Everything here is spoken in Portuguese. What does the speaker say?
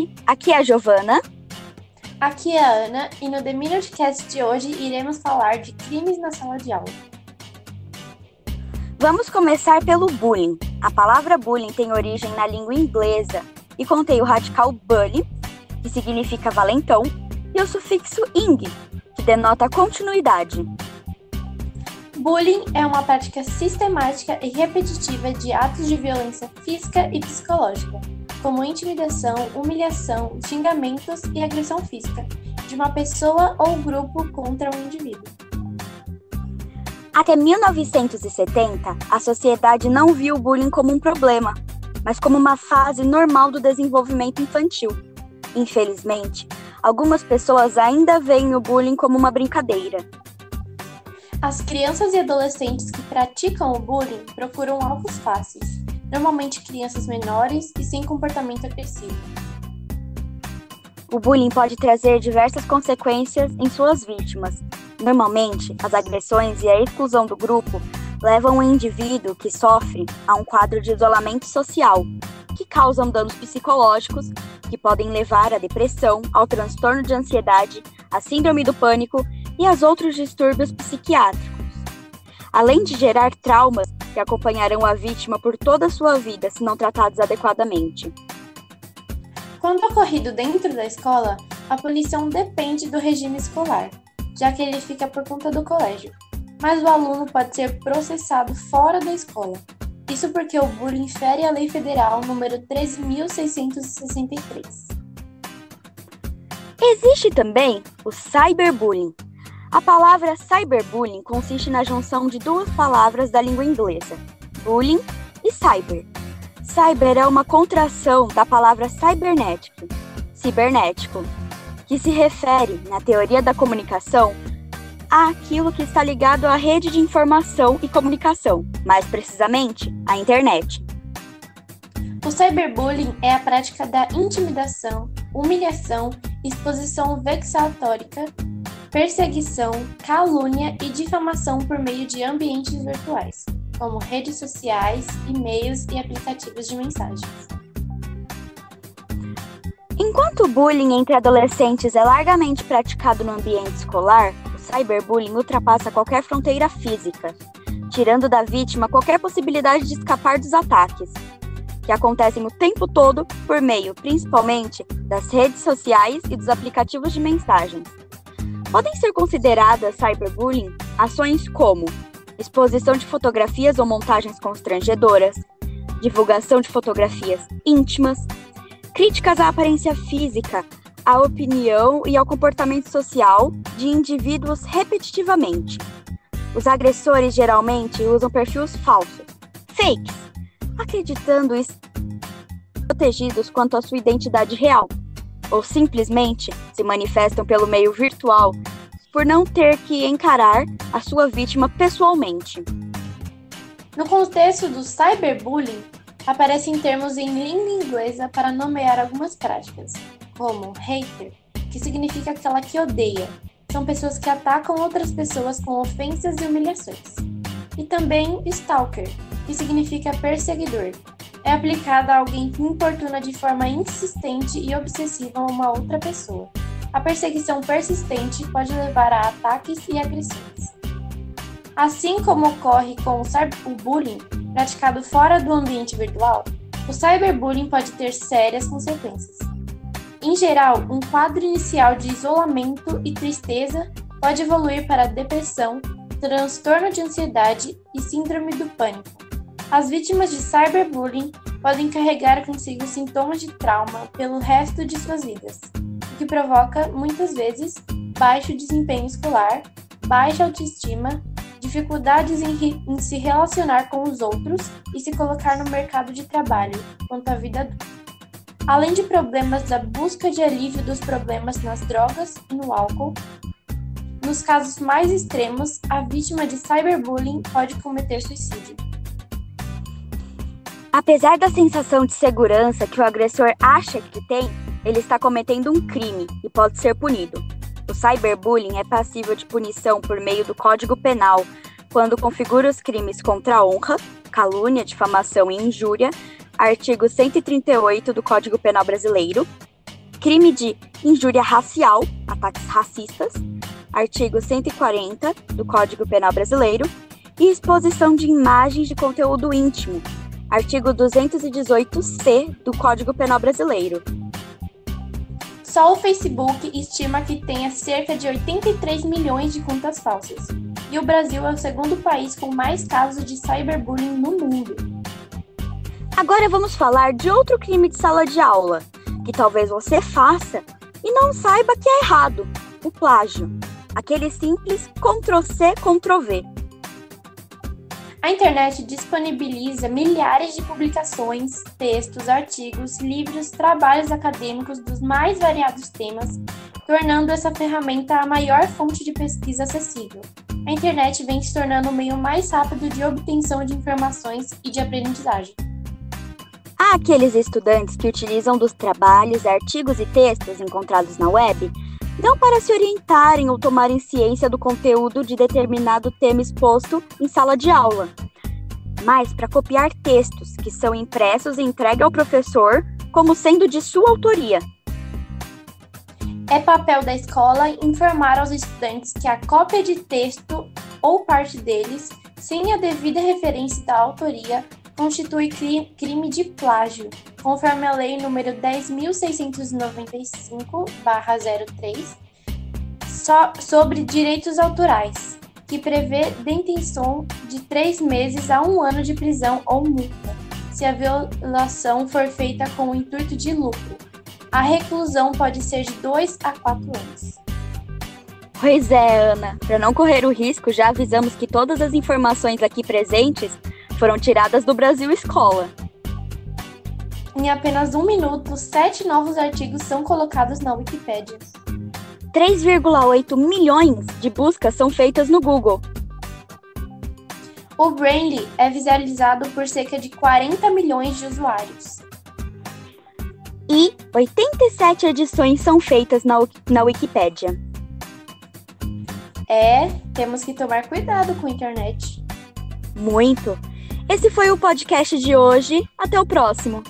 Minutecast. Aqui é a Giovana. Aqui é a Ana e no The Minutecast de hoje iremos falar de crimes na sala de aula. Vamos começar pelo bullying. A palavra bullying tem origem na língua inglesa e contém o radical bully, que significa valentão, e o sufixo ing, que denota continuidade. Bullying é uma prática sistemática e repetitiva de atos de violência física e psicológica, como intimidação, humilhação, xingamentos e agressão física, de uma pessoa ou grupo contra um indivíduo. Até 1970, a sociedade não viu o bullying como um problema, mas como uma fase normal do desenvolvimento infantil. Infelizmente, algumas pessoas ainda veem o bullying como uma brincadeira. As crianças e adolescentes que praticam o bullying procuram alvos fáceis, normalmente crianças menores e sem comportamento agressivo. O bullying pode trazer diversas consequências em suas vítimas. Normalmente, as agressões e a exclusão do grupo levam o indivíduo que sofre a um quadro de isolamento social, que causam danos psicológicos que podem levar à depressão, ao transtorno de ansiedade, à síndrome do pânico e aos outros distúrbios psiquiátricos. Além de gerar traumas que acompanharão a vítima por toda a sua vida se não tratados adequadamente. Quando ocorrido dentro da escola, a punição depende do regime escolar, já que ele fica por conta do colégio. Mas o aluno pode ser processado fora da escola. Isso porque o bullying fere a Lei Federal número 13.663. Existe também o cyberbullying, a palavra cyberbullying consiste na junção de duas palavras da língua inglesa, bullying e cyber. Cyber é uma contração da palavra cybernético, cibernético, que se refere, na teoria da comunicação, àquilo que está ligado à rede de informação e comunicação, mais precisamente, à internet. O cyberbullying é a prática da intimidação, humilhação, exposição vexatórica perseguição, calúnia e difamação por meio de ambientes virtuais, como redes sociais, e-mails e aplicativos de mensagens. Enquanto o bullying entre adolescentes é largamente praticado no ambiente escolar, o cyberbullying ultrapassa qualquer fronteira física, tirando da vítima qualquer possibilidade de escapar dos ataques, que acontecem o tempo todo por meio, principalmente, das redes sociais e dos aplicativos de mensagens. Podem ser consideradas cyberbullying ações como exposição de fotografias ou montagens constrangedoras, divulgação de fotografias íntimas, críticas à aparência física, à opinião e ao comportamento social de indivíduos repetitivamente. Os agressores geralmente usam perfis falsos, fakes, acreditando estar protegidos quanto à sua identidade real ou simplesmente se manifestam pelo meio virtual por não ter que encarar a sua vítima pessoalmente. No contexto do cyberbullying, aparecem termos em língua inglesa para nomear algumas práticas, como hater, que significa aquela que odeia. São pessoas que atacam outras pessoas com ofensas e humilhações. E também stalker, que significa perseguidor, é aplicada a alguém que importuna de forma insistente e obsessiva uma outra pessoa. A perseguição persistente pode levar a ataques e agressões. Assim como ocorre com o bullying praticado fora do ambiente virtual, o cyberbullying pode ter sérias consequências. Em geral, um quadro inicial de isolamento e tristeza pode evoluir para depressão, transtorno de ansiedade e síndrome do pânico. As vítimas de cyberbullying podem carregar consigo sintomas de trauma pelo resto de suas vidas, o que provoca, muitas vezes, baixo desempenho escolar, baixa autoestima, dificuldades em, em se relacionar com os outros e se colocar no mercado de trabalho quanto à vida adulta. Além de problemas da busca de alívio dos problemas nas drogas e no álcool, nos casos mais extremos, a vítima de cyberbullying pode cometer suicídio. Apesar da sensação de segurança que o agressor acha que tem, ele está cometendo um crime e pode ser punido. O cyberbullying é passível de punição por meio do Código Penal, quando configura os crimes contra a honra, calúnia, difamação e injúria, artigo 138 do Código Penal Brasileiro, crime de injúria racial, ataques racistas, artigo 140 do Código Penal Brasileiro, e exposição de imagens de conteúdo íntimo, artigo 218-C do Código Penal Brasileiro. Só o Facebook estima que tenha cerca de 83 milhões de contas falsas, e o Brasil é o segundo país com mais casos de cyberbullying no mundo. Agora vamos falar de outro crime de sala de aula, que talvez você faça e não saiba que é errado: o plágio. Aquele simples Ctrl-C, Ctrl-V. A internet disponibiliza milhares de publicações, textos, artigos, livros, trabalhos acadêmicos dos mais variados temas, tornando essa ferramenta a maior fonte de pesquisa acessível. A internet vem se tornando o meio mais rápido de obtenção de informações e de aprendizagem. Há aqueles estudantes que utilizam dos trabalhos, artigos e textos encontrados na web não para se orientarem ou tomarem ciência do conteúdo de determinado tema exposto em sala de aula, mas para copiar textos que são impressos e entregues ao professor como sendo de sua autoria. É papel da escola informar aos estudantes que a cópia de texto ou parte deles, sem a devida referência da autoria, constitui crime de plágio, conforme a Lei nº 10.695-03 sobre direitos autorais, que prevê detenção de três meses a um ano de prisão ou multa, se a violação for feita com o intuito de lucro. A reclusão pode ser de dois a quatro anos. Pois é, Ana. Para não correr o risco, já avisamos que todas as informações aqui presentes foram tiradas do Brasil Escola. Em apenas um minuto, sete novos artigos são colocados na Wikipédia. 3,8 milhões de buscas são feitas no Google. O Brainly é visualizado por cerca de 40 milhões de usuários. E 87 edições são feitas na, na Wikipédia. É, temos que tomar cuidado com a internet. Muito! Esse foi o podcast de hoje. Até o próximo.